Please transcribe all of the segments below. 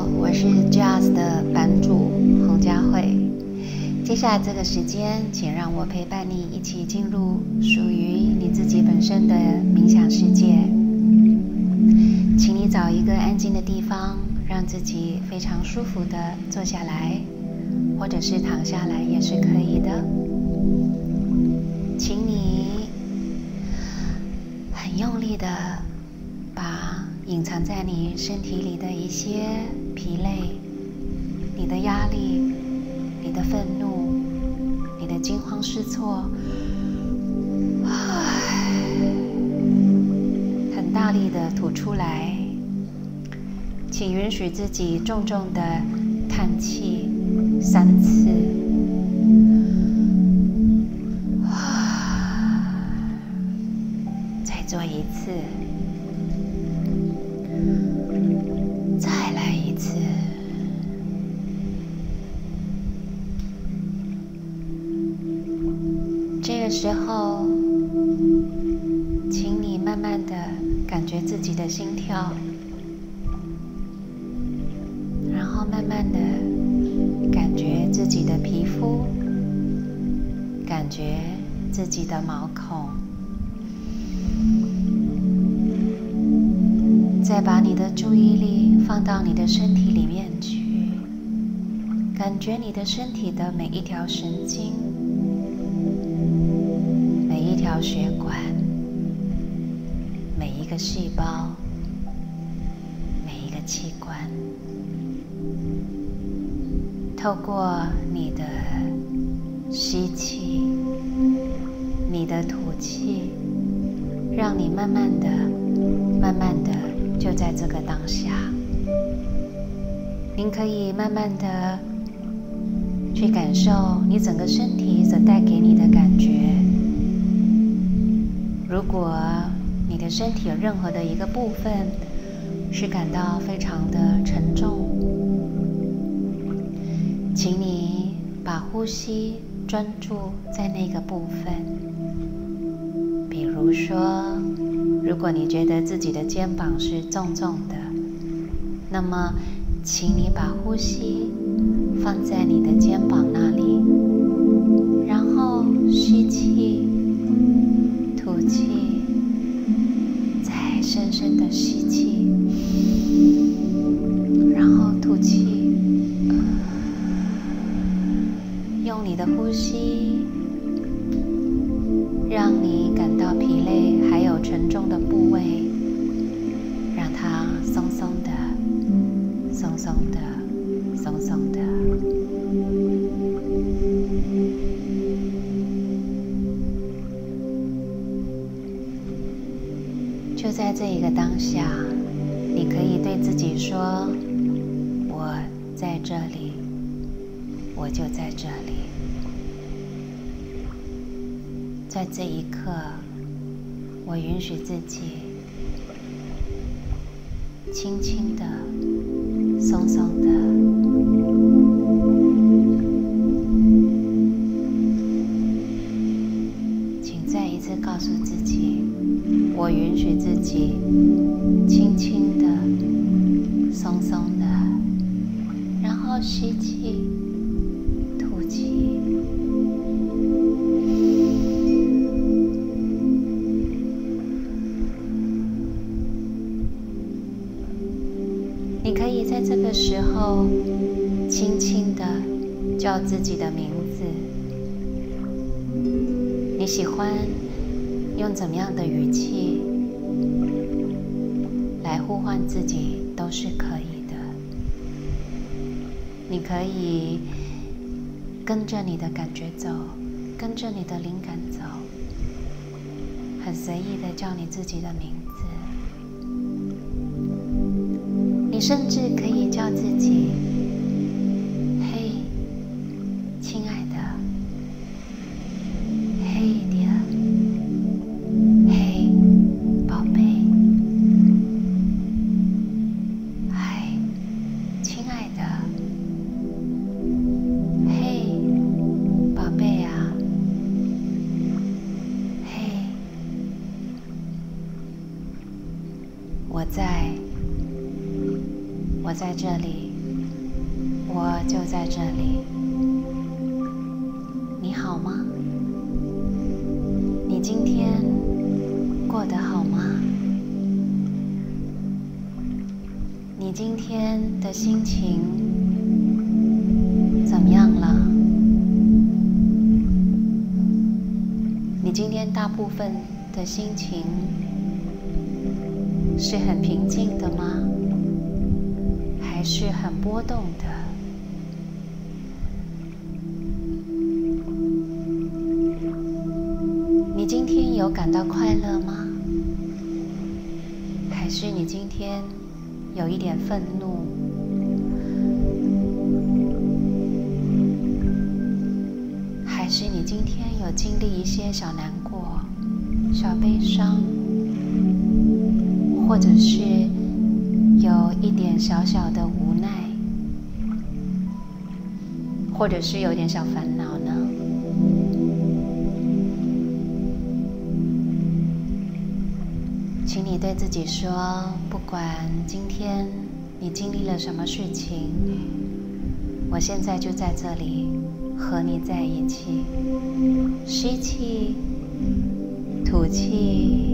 我是 Jazz 的版主洪佳慧。接下来这个时间，请让我陪伴你一起进入属于你自己本身的冥想世界。请你找一个安静的地方，让自己非常舒服的坐下来，或者是躺下来也是可以的。请你很用力的隐藏在你身体里的一些疲累、你的压力、你的愤怒、你的惊慌失措，很大力的吐出来。请允许自己重重的叹气三次。再做一次。时候，请你慢慢的感觉自己的心跳，然后慢慢的感觉自己的皮肤，感觉自己的毛孔，再把你的注意力放到你的身体里面去，感觉你的身体的每一条神经。条血管，每一个细胞，每一个器官，透过你的吸气，你的吐气，让你慢慢的、慢慢的就在这个当下。您可以慢慢的去感受你整个身体所带给你的感觉。如果你的身体有任何的一个部分是感到非常的沉重，请你把呼吸专注在那个部分。比如说，如果你觉得自己的肩膀是重重的，那么，请你把呼吸放在你的肩膀那里，然后吸气。吸气，再深深的吸气，然后吐气，用你的呼吸，就在这一个当下，你可以对自己说：“我在这里，我就在这里。”在这一刻，我允许自己轻轻的、松松的，自己轻轻的、松松的，然后吸气、吐气。你可以在这个时候轻轻的叫自己的名字，你喜欢。用怎么样的语气换自己都是可以的。你可以跟着你的感觉走，跟着你的灵感走，很随意的叫你自己的名字。你甚至可以叫自己。我在我在这里我就在这里。你好吗？你今天过得好吗？你今天的心情怎么样了？你今天大部分的心情是很平静的吗？还是很波动的？你今天有感到快乐吗？还是你今天有一点愤怒？还是你今天有经历一些小难过、小悲伤，或者是？有一点小小的无奈，或者是有点小烦恼呢？请你对自己说：不管今天你经历了什么事情，我现在就在这里和你在一起。吸气，吐气，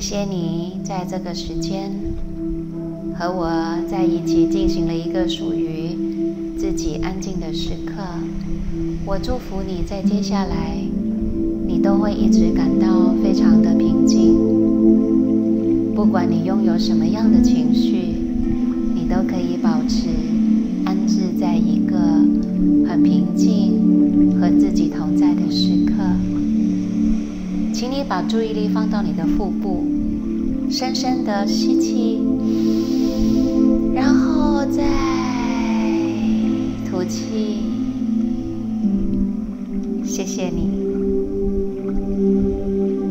谢谢你在这个时间和我在一起进行了一个属于自己安静的时刻。我祝福你在接下来，你都会一直感到非常的平静。不管你拥有什么样的情绪，你都可以把注意力放到你的腹部，深深的吸气，然后再吐气。谢谢你，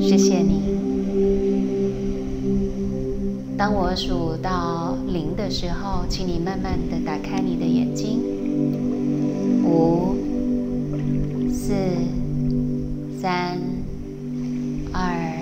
谢谢你。当我数到零的时候，请你慢慢的打开你的眼睛。五、四、三。二。